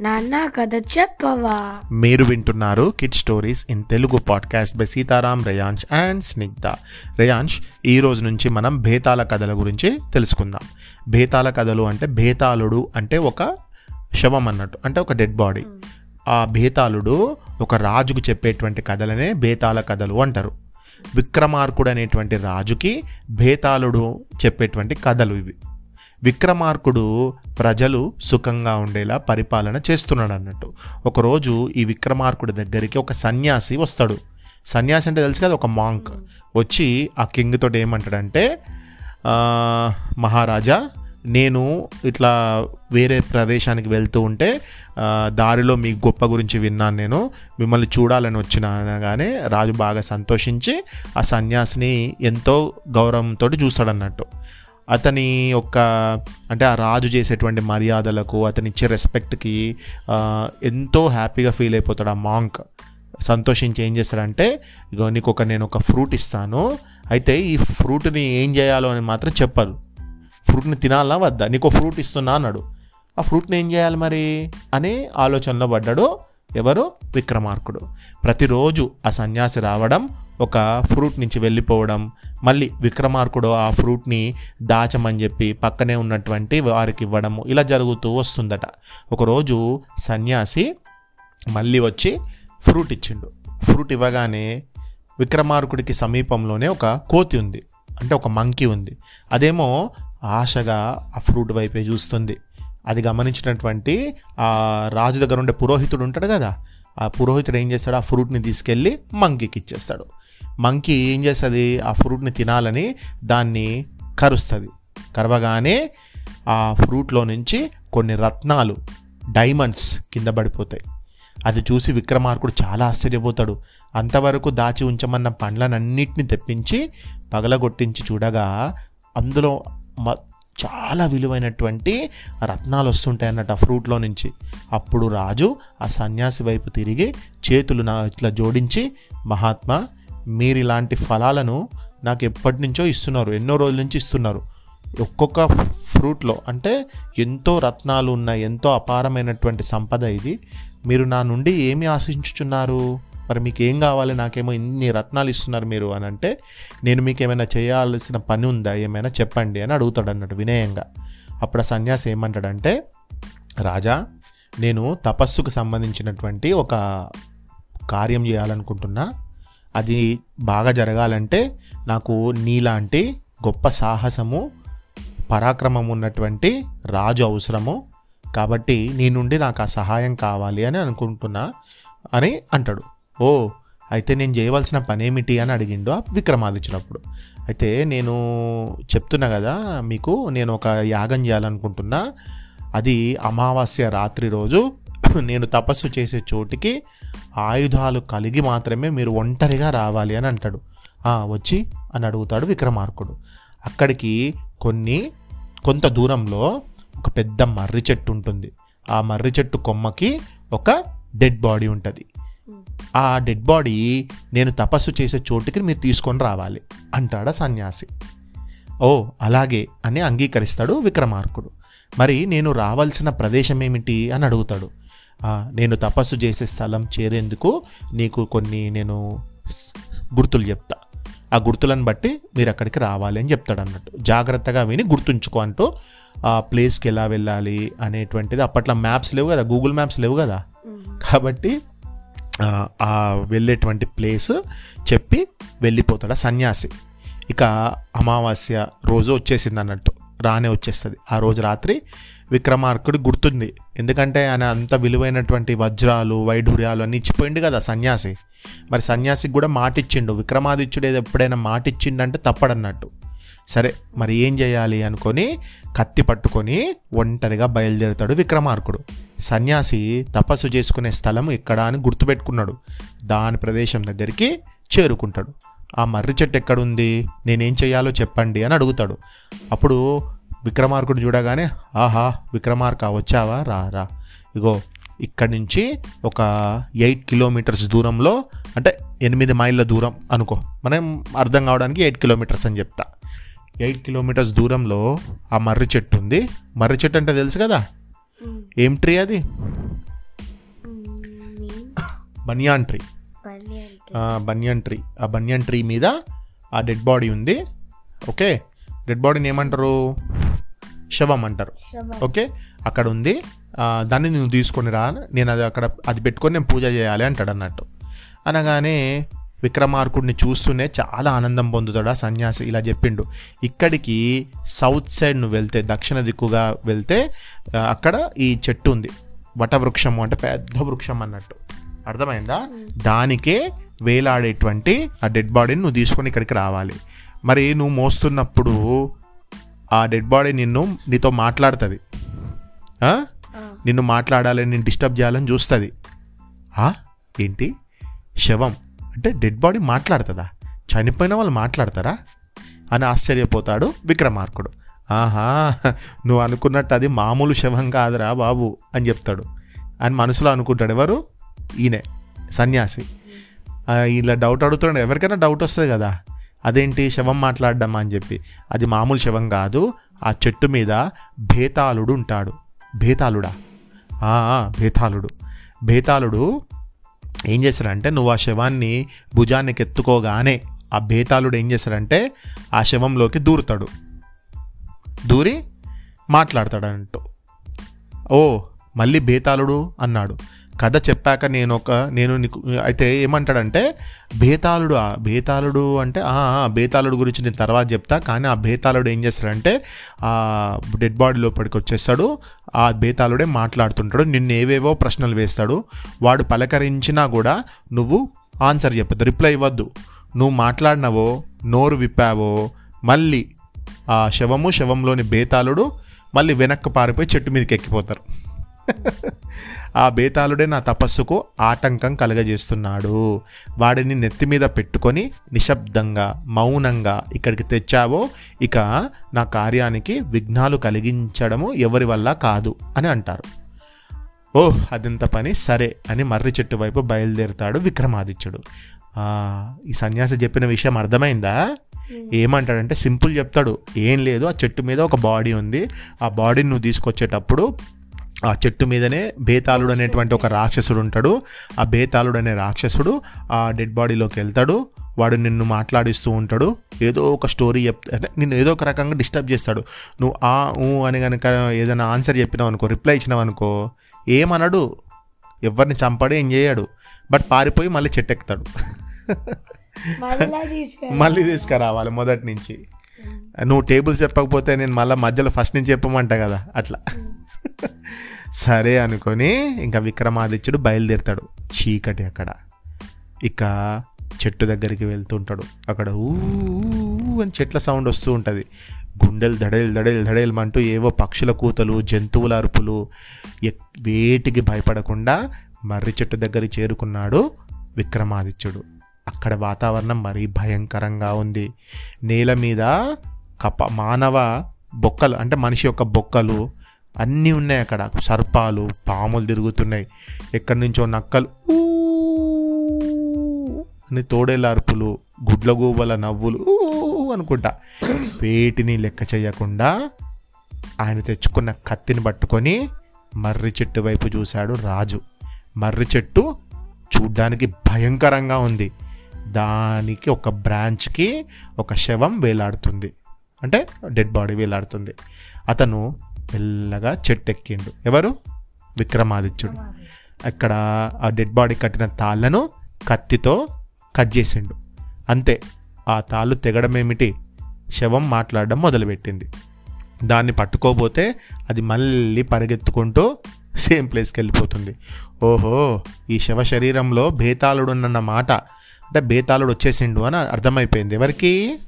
నాన్న కథ చెప్పవా? మీరు వింటున్నారు kid stories in Telugu podcast by Sitaram Reyansh and Snigdha Reyansh ఈ రోజు నుంచి మనం భేతాల కథల గురించి తెలుసుకుందాం. భేతాల కథలు అంటే భేతాళుడు అంటే ఒక శవం అన్నట్టు అంటే ఒక డెడ్ బాడీ ఆ భేతాళుడు ఒక రాజుకు చెప్పేటువంటి కథలనే భేతాల కథలు అంటారు. విక్రమార్కుడు అనేటువంటి రాజుకి భేతాళుడు చెప్పేటువంటి కథలు ఇవి. విక్రమార్కుడు ప్రజలు సుఖంగా ఉండేలా పరిపాలన చేస్తున్నాడు అన్నట్టు. ఒకరోజు ఈ విక్రమార్కుడి దగ్గరికి ఒక సన్యాసి వస్తాడు. సన్యాసి అంటే తెలుసు కదా ఒక మాంక్. వచ్చి ఆ కింగ్ తోటి ఏమంటాడంటే మహారాజా నేను ఇట్లా వేరే ప్రదేశానికి వెళ్తూ ఉంటే దారిలో మీ గొప్ప గురించి విన్నాను నేను. మిమ్మల్ని చూడాలని వచ్చిన అనగానే రాజు బాగా సంతోషించి ఆ సన్యాసిని ఎంతో గౌరవంతో చూస్తాడన్నట్టు. అతని యొక్క అంటే ఆ రాజు చేసేటువంటి మర్యాదలకు అతని ఇచ్చే రెస్పెక్ట్కి ఎంతో హ్యాపీగా ఫీల్ అయిపోతాడు ఆ మాంక్ సంతోషించి ఏం చేస్తాడంటే ఇగో నీకు ఒక నేను ఒక ఫ్రూట్ ఇస్తాను. అయితే ఈ ఫ్రూట్ని ఏం చేయాలో అని మాత్రం చెప్పరు. ఫ్రూట్ని తినాలా వద్దా? నీకు ఒక ఫ్రూట్ ఇస్తున్నా అన్నాడు. ఆ ఫ్రూట్ని ఏం చేయాలి మరి? అని ఆలోచనలో పడ్డాడు. ఎవరు? విక్రమార్కుడు. ప్రతిరోజు ఆ సన్యాసి రావడం ఒక ఫ్రూట్ నుంచి వెళ్ళిపోవడం మళ్ళీ విక్రమార్కుడు ఆ ఫ్రూట్ని దాచమని చెప్పి పక్కనే ఉన్నటువంటి వారికి ఇవ్వడము ఇలా జరుగుతూ వస్తుందట. ఒకరోజు సన్యాసి మళ్ళీ వచ్చి ఫ్రూట్ ఇచ్చిండు. ఫ్రూట్ ఇవ్వగానే విక్రమార్కుడికి సమీపంలోనే ఒక కోతి ఉంది. అంటే ఒక మంకీ ఉంది. అదేమో ఆశగా ఆ ఫ్రూట్ వైపే చూస్తుంది. అది గమనించినటువంటి ఆ రాజు దగ్గర ఉండే పురోహితుడు ఉంటాడు కదా ఆ పురోహితుడు ఏం చేస్తాడు? ఆ ఫ్రూట్ని తీసుకెళ్ళి మంకీకి ఇచ్చేస్తాడు. మంకీ ఏం చేస్తుంది? ఆ ఫ్రూట్ని తినాలని దాన్ని కరుస్తుంది. కరవగానే ఆ ఫ్రూట్లో నుంచి కొన్ని రత్నాలు డైమండ్స్ కింద పడిపోతాయి. అది చూసి విక్రమార్కుడు చాలా ఆశ్చర్యపోతాడు. అంతవరకు దాచి ఉంచమన్న పండ్లనన్నిటిని తెప్పించి పగలగొట్టించి చూడగా అందులో మ చాలా విలువైనటువంటి రత్నాలు వస్తుంటాయి అన్నట్టు ఆ ఫ్రూట్లో నుంచి. అప్పుడు రాజు ఆ సన్యాసి వైపు తిరిగి చేతులు నా ఇట్లా జోడించి మహాత్మా మీరు ఇలాంటి ఫలాలను నాకు ఎప్పటి నుంచో ఇస్తున్నారు ఎన్నో రోజుల నుంచి ఇస్తున్నారు. ఒక్కొక్క ఫ్రూట్లో అంటే ఎంతో రత్నాలు ఉన్న ఎంతో అపారమైనటువంటి సంపద ఇది. మీరు నా నుండి ఏమి ఆశించుచున్నారు? మరి మీకు ఏం కావాలి? నాకేమో ఇన్ని రత్నాలు ఇస్తున్నారు మీరు అని అంటే నేను మీకు ఏమైనా చేయాల్సిన పని ఉందా? ఏమైనా చెప్పండి అని అడుగుతాడు అన్నట్టు వినయంగా. అప్పుడు ఆ సన్యాసి ఏమంటాడంటే రాజా నేను తపస్సుకు సంబంధించినటువంటి ఒక కార్యం చేయాలనుకుంటున్నా. అది బాగా జరగాలంటే నాకు నీలాంటి గొప్ప సాహసము పరాక్రమం ఉన్నటువంటి రాజు అవసరము. కాబట్టి నీ నుండి నాకు ఆ సహాయం కావాలి అని అనుకుంటున్నా అని అంటాడు. ఓ అయితే నేను చేయవలసిన పనేమిటి అని అడిగిండు ఆ విక్రమాదిత్యునప్పుడు. అయితే నేను చెప్తున్నా కదా మీకు నేను ఒక యాగం చేయాలనుకుంటున్నా. అది అమావాస్య రాత్రి రోజు నేను తపస్సు చేసే చోటికి ఆయుధాలు కలిగి మాత్రమే మీరు ఒంటరిగా రావాలి అని అంటాడు. వచ్చి అని అడుగుతాడు విక్రమార్కుడు. అక్కడికి కొన్ని కొంత దూరంలో ఒక పెద్ద మర్రి చెట్టు ఉంటుంది. ఆ మర్రి చెట్టు కొమ్మకి ఒక డెడ్ బాడీ ఉంటుంది. ఆ డెడ్ బాడీ నేను తపస్సు చేసే చోటుకి మీరు తీసుకొని రావాలి అంటాడా సన్యాసి. ఓ అలాగే అని అంగీకరిస్తాడు విక్రమార్కుడు. మరి నేను రావాల్సిన ప్రదేశం ఏమిటి అని అడుగుతాడు. "ఆ, నేను తపస్సు చేసే స్థలం చేరేందుకు నీకు కొన్ని నేను గుర్తులు చెప్తా. ఆ గుర్తులను బట్టి మీరు అక్కడికి రావాలి అని చెప్తాడు అన్నట్టు. జాగ్రత్తగా విని గుర్తుంచుకో అంటూ ఆ ప్లేస్కి ఎలా వెళ్ళాలి అనేటువంటిది అప్పట్లో మ్యాప్స్ లేవు కదా గూగుల్ మ్యాప్స్ లేవు కదా. కాబట్టి ఆ, వెళ్ళేటువంటి ప్లేస్ చెప్పి వెళ్ళిపోతాడు ఆ సన్యాసి. ఇక అమావాస్య రోజు వచ్చేసింది అన్నట్టు రానే వచ్చేస్తుంది. ఆ రోజు రాత్రి విక్రమార్కుడు గుర్తుంది. ఎందుకంటే ఆయన అంత విలువైనటువంటి వజ్రాలు వైఢూర్యాలు అన్ని ఇచ్చిపోయిండు కదా సన్యాసి. మరి సన్యాసికి కూడా మాట ఇచ్చిండు విక్రమాదిత్యుడు ఏదో ఎప్పుడైనా మాట ఇచ్చిండంటే తప్పడన్నట్టు. సరే మరి ఏం చేయాలి అనుకొని కత్తి పట్టుకొని ఒంటరిగా బయలుదేరుతాడు విక్రమార్కుడు. సన్యాసి తపస్సు చేసుకునే స్థలం ఎక్కడ అని గుర్తుపెట్టుకున్నాడు. దాని ప్రదేశం దగ్గరికి చేరుకుంటాడు. ఆ మర్రి చెట్టు ఎక్కడుంది? నేనేం చేయాలో చెప్పండి అని అడుగుతాడు. అప్పుడు విక్రమార్కుడు చూడగానే ఆహా విక్రమార్క వచ్చావా? రా రా. ఇగో ఇక్కడి నుంచి ఒక ఎయిట్ కిలోమీటర్స్ దూరంలో అంటే ఎనిమిది మైళ్ళ దూరం అనుకో. మనం అర్థం కావడానికి ఎయిట్ కిలోమీటర్స్ అని చెప్తా. ఎయిట్ కిలోమీటర్స్ దూరంలో ఆ మర్రి చెట్టు ఉంది. మర్రి చెట్టు అంటే తెలుసు కదా? Hmm. ఏం ట్రీ అది? బనియాన్ ట్రీ బనియన్ ట్రీ ఆ బనియన్ ట్రీ మీద ఆ డెడ్ బాడీ ఉంది. ఓకే? డెడ్ బాడీని ఏమంటారు? శవం అంటారు. ఓకే? అక్కడ ఉంది. దాన్ని నువ్వు తీసుకొని రా. నేను అది అక్కడ అది పెట్టుకొని నేను పూజ చేయాలి అంటాడు అన్నట్టు. అనగానే విక్రమార్కుడిని చూస్తూనే చాలా ఆనందం పొందుతాడు ఆ సన్యాసి. ఇలా చెప్పిండు. ఇక్కడికి సౌత్ సైడ్ నువ్వు వెళ్తే దక్షిణ దిక్కుగా వెళ్తే అక్కడ ఈ చెట్టు ఉంది. వటవృక్షము అంటే పెద్ద వృక్షం అన్నట్టు. అర్థమైందా? దానికే వేలాడేటువంటి ఆ డెడ్ బాడీని నువ్వు తీసుకొని ఇక్కడికి రావాలి. మరి నువ్వు మోస్తున్నప్పుడు ఆ డెడ్ బాడీ నిన్ను నీతో మాట్లాడుతుంది. నిన్ను మాట్లాడాలని నేను డిస్టర్బ్ చేయాలని చూస్తుంది? ఏంటి? శవం. అంటే డెడ్ బాడీ మాట్లాడుతుందా? చనిపోయిన వాళ్ళు మాట్లాడతారా? అని ఆశ్చర్యపోతాడు విక్రమార్కుడు. ఆహా నువ్వు అనుకున్నట్టు అది మామూలు శవం కాదురా బాబు అని చెప్తాడు. అని మనసులో అనుకుంటాడు ఎవరు? ఈయనే సన్యాసి. ఇలా డౌట్ అడుగుతున్నాడు. ఎవరికైనా డౌట్ వస్తుంది కదా. అదేంటి శవం మాట్లాడడం అని చెప్పి. అది మామూలు శవం కాదు ఆ చెట్టు మీద భేతాళుడు ఉంటాడు. భేతాళుడా? భేతాళుడు. భేతాళుడు ఏం చేస్తాడంటే నువ్వు ఆ శవాన్ని భుజానికి ఎత్తుకోగానే ఆ బేతాళుడు ఏం చేస్తాడంటే ఆ శవంలోకి దూరుతాడు. దూరి మాట్లాడతాడంటూ. ఓ మళ్ళీ బేతాళుడు అన్నాడు. కథ చెప్పాక నేను ఒక నేను నీకు అయితే ఏమంటాడంటే బేతాళుడు ఆ బేతాళుడు అంటే బేతాళుడు గురించి నేను తర్వాత చెప్తా కానీ ఆ బేతాళుడు ఏం చేస్తాడంటే ఆ డెడ్ బాడీ లోపలికి వచ్చేస్తాడు ఆ బేతాళుడే మాట్లాడుతుంటాడు నిన్ను ఏవేవో ప్రశ్నలు వేస్తాడు వాడు పలకరించినా కూడా నువ్వు ఆన్సర్ చెప్పద్దు రిప్లై ఇవ్వద్దు. నువ్వు మాట్లాడినవో నోరు విప్పావో మళ్ళీ ఆ శవము శవంలోని బేతాళుడు మళ్ళీ వెనక్కి పారిపోయి చెట్టు మీదకి ఎక్కిపోతారు. ఆ బేతాళుడే నా తపస్సుకు ఆటంకం కలగజేస్తున్నాడు. వాడిని నెత్తి మీద పెట్టుకొని నిశ్శబ్దంగా మౌనంగా ఇక్కడికి తెచ్చావో ఇక నా కార్యానికి విఘ్నాలు కలిగించడము ఎవరి వల్ల కాదు అని అంటారు. ఓ అదంత పని? సరే అని మర్రి చెట్టు వైపు బయలుదేరుతాడు విక్రమాదిత్యుడు. ఈ సన్యాసి చెప్పిన విషయం అర్థమైందా? ఏమంటాడంటే సింపుల్ చెప్తాడు. ఏం లేదు ఆ చెట్టు మీద ఒక బాడీ ఉంది. ఆ బాడీని నువ్వు తీసుకొచ్చేటప్పుడు ఆ చెట్టు మీదనే బేతాళుడు అనేటువంటి ఒక రాక్షసుడు ఉంటాడు. ఆ బేతాళుడు అనే రాక్షసుడు ఆ డెడ్ బాడీలోకి వెళ్తాడు. వాడు నిన్ను మాట్లాడిస్తూ ఉంటాడు. ఏదో ఒక స్టోరీ చెప్ అంటే నిన్ను ఏదో ఒక రకంగా డిస్టర్బ్ చేస్తాడు. నువ్వు ఆ ఊ అని కనుక ఏదైనా ఆన్సర్ చెప్పినావు అనుకో రిప్లై ఇచ్చినావు అనుకో ఏమనడు. ఎవరిని చంపడు ఏం చేయడు. బట్ పారిపోయి మళ్ళీ చెట్టు ఎక్కుతాడు మళ్ళా తీసుకురావాలి మొదటి నుంచి. నువ్వు టేబుల్ చెప్పకపోతే నేను మళ్ళీ మధ్యలో ఫస్ట్ నుంచి చెప్పమంటా కదా అట్లా. సరే అనుకొని ఇంకా విక్రమాదిత్యుడు బయలుదేరుతాడు చీకటి అక్కడ. ఇక చెట్టు దగ్గరికి వెళ్తుంటాడు. అక్కడ ఊ అని చెట్ల సౌండ్ వస్తూ ఉంటుంది. గుండెలు దడేలు దడేలు దడేలమంటూ ఏవో పక్షుల కూతలు జంతువుల అరుపులు ఎక్- వేటికి భయపడకుండా మర్రి చెట్టు దగ్గర చేరుకున్నాడు విక్రమాదిత్యుడు. అక్కడ వాతావరణం మరీ భయంకరంగా ఉంది. నేల మీద కప మానవ బొక్కలు అంటే మనిషి యొక్క బొక్కలు అన్నీ ఉన్నాయి అక్కడ. సర్పాలు పాములు తిరుగుతున్నాయి. ఎక్కడి నుంచో నక్కలు అని తోడేలార్పులు గుడ్లగూబల నవ్వులు అనుకుంటా. వేటిని లెక్క చేయకుండా ఆయన తెచ్చుకున్న కత్తిని పట్టుకొని మర్రి చెట్టు వైపు చూశాడు రాజు. మర్రి చెట్టు చూడ్డానికి భయంకరంగా ఉంది. దానికి ఒక బ్రాంచ్కి ఒక శవం వేలాడుతుంది. అంటే డెడ్ బాడీ వేలాడుతుంది. అతను మెల్లగా చెట్టు ఎక్కిండు ఎవరు? విక్రమాదిత్యుడు. అక్కడ ఆ డెడ్ బాడీ కట్టిన తాళ్ళను కత్తితో కట్ చేసిండు. అంతే. ఆ తాళ్ళు తెగడం ఏమిటి? శవం మాట్లాడడం మొదలుపెట్టింది. దాన్ని పట్టుకోబోతే అది మళ్ళీ పరిగెత్తుకుంటూ సేమ్ ప్లేస్కి వెళ్ళిపోతుంది. ఓహో ఈ శవ శరీరంలో బేతాళుడు ఉన్న మాట అంటే బేతాళుడు వచ్చేసిండు అని అర్థమైపోయింది. ఎవరికి?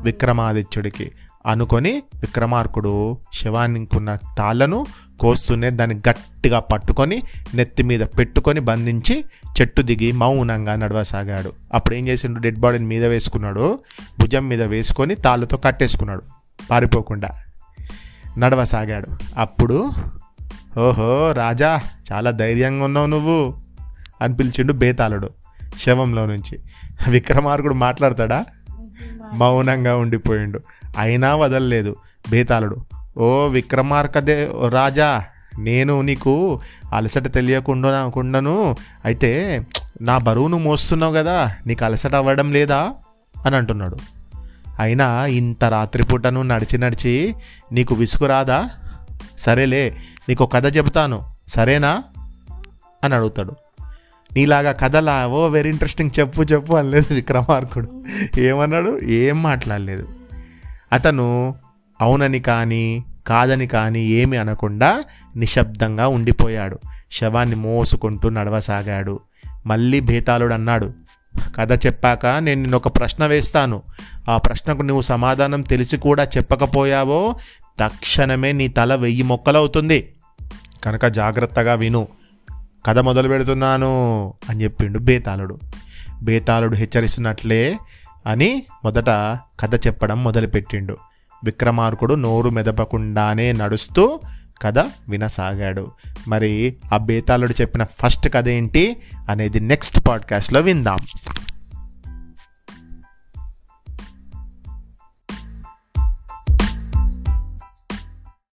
విక్రమాదిత్యుడికి. అనుకొని విక్రమార్కుడు శవానికున్న తాళ్ళను కోస్తూనే దాన్ని గట్టిగా పట్టుకొని నెత్తి మీద పెట్టుకొని బంధించి చెట్టు దిగి మౌనంగా నడవసాగాడు. అప్పుడు ఏం చేసిండు? డెడ్ బాడీని మీద వేసుకున్నాడు. భుజం మీద వేసుకొని తాళ్ళతో కట్టేసుకున్నాడు. పారిపోకుండా నడవసాగాడు. అప్పుడు ఓహో రాజా చాలా ధైర్యంగా ఉన్నావు నువ్వు అని పిలిచిండు బేతాళుడు శవంలో నుంచి. విక్రమార్కుడు మాట్లాడతాడా? మౌనంగా ఉండిపోయిండు. అయినా వదలలేదు. బేతాళుడు ఓ విక్రమార్కదే రాజా నేను నీకు అలసట తెలియకుండా కుండాను అయితే నా బరువును మోస్తున్నావు కదా నీకు అలసట అవ్వడం లేదా? అని అంటున్నాడు. అయినా ఇంత రాత్రిపూటను నడిచి నడిచి నీకు విసుగు రాదా? సరేలే నీకు ఒక కథ చెబుతాను. సరేనా? అని అడుగుతాడు. నీలాగా కథలా ఓ వెరీ ఇంట్రెస్టింగ్ చెప్పు చెప్పు అనలేదు విక్రమార్కుడు. ఏమన్నాడు? ఏం మాట్లాడలేదు. అతను అవునని కానీ కాదని కానీ ఏమి అనకుండా నిశ్శబ్దంగా ఉండిపోయాడు. శవాన్ని మోసుకుంటూ నడవసాగాడు. మళ్ళీ భేతాళుడు అన్నాడు కథ చెప్పాక నేను నిన్ను ఒక ప్రశ్న వేస్తాను. ఆ ప్రశ్నకు నువ్వు సమాధానం తెలిసి కూడా చెప్పకపోయావో తక్షణమే నీ తల వెయ్యి మొక్కలవుతుంది. కనుక జాగ్రత్తగా విను. కథ మొదలు పెడుతున్నాను అని చెప్పిండు బేతాళుడు. బేతాళుడు హెచ్చరిస్తున్నట్లే అని మొదట కథ చెప్పడం మొదలుపెట్టిండు. విక్రమార్కుడు నోరు మెదపకుండానే నడుస్తూ కథ వినసాగాడు. మరి ఆ బేతాళుడు చెప్పిన ఫస్ట్ కథ ఏంటి అనేది నెక్స్ట్ పాడ్కాస్ట్లో విందాం.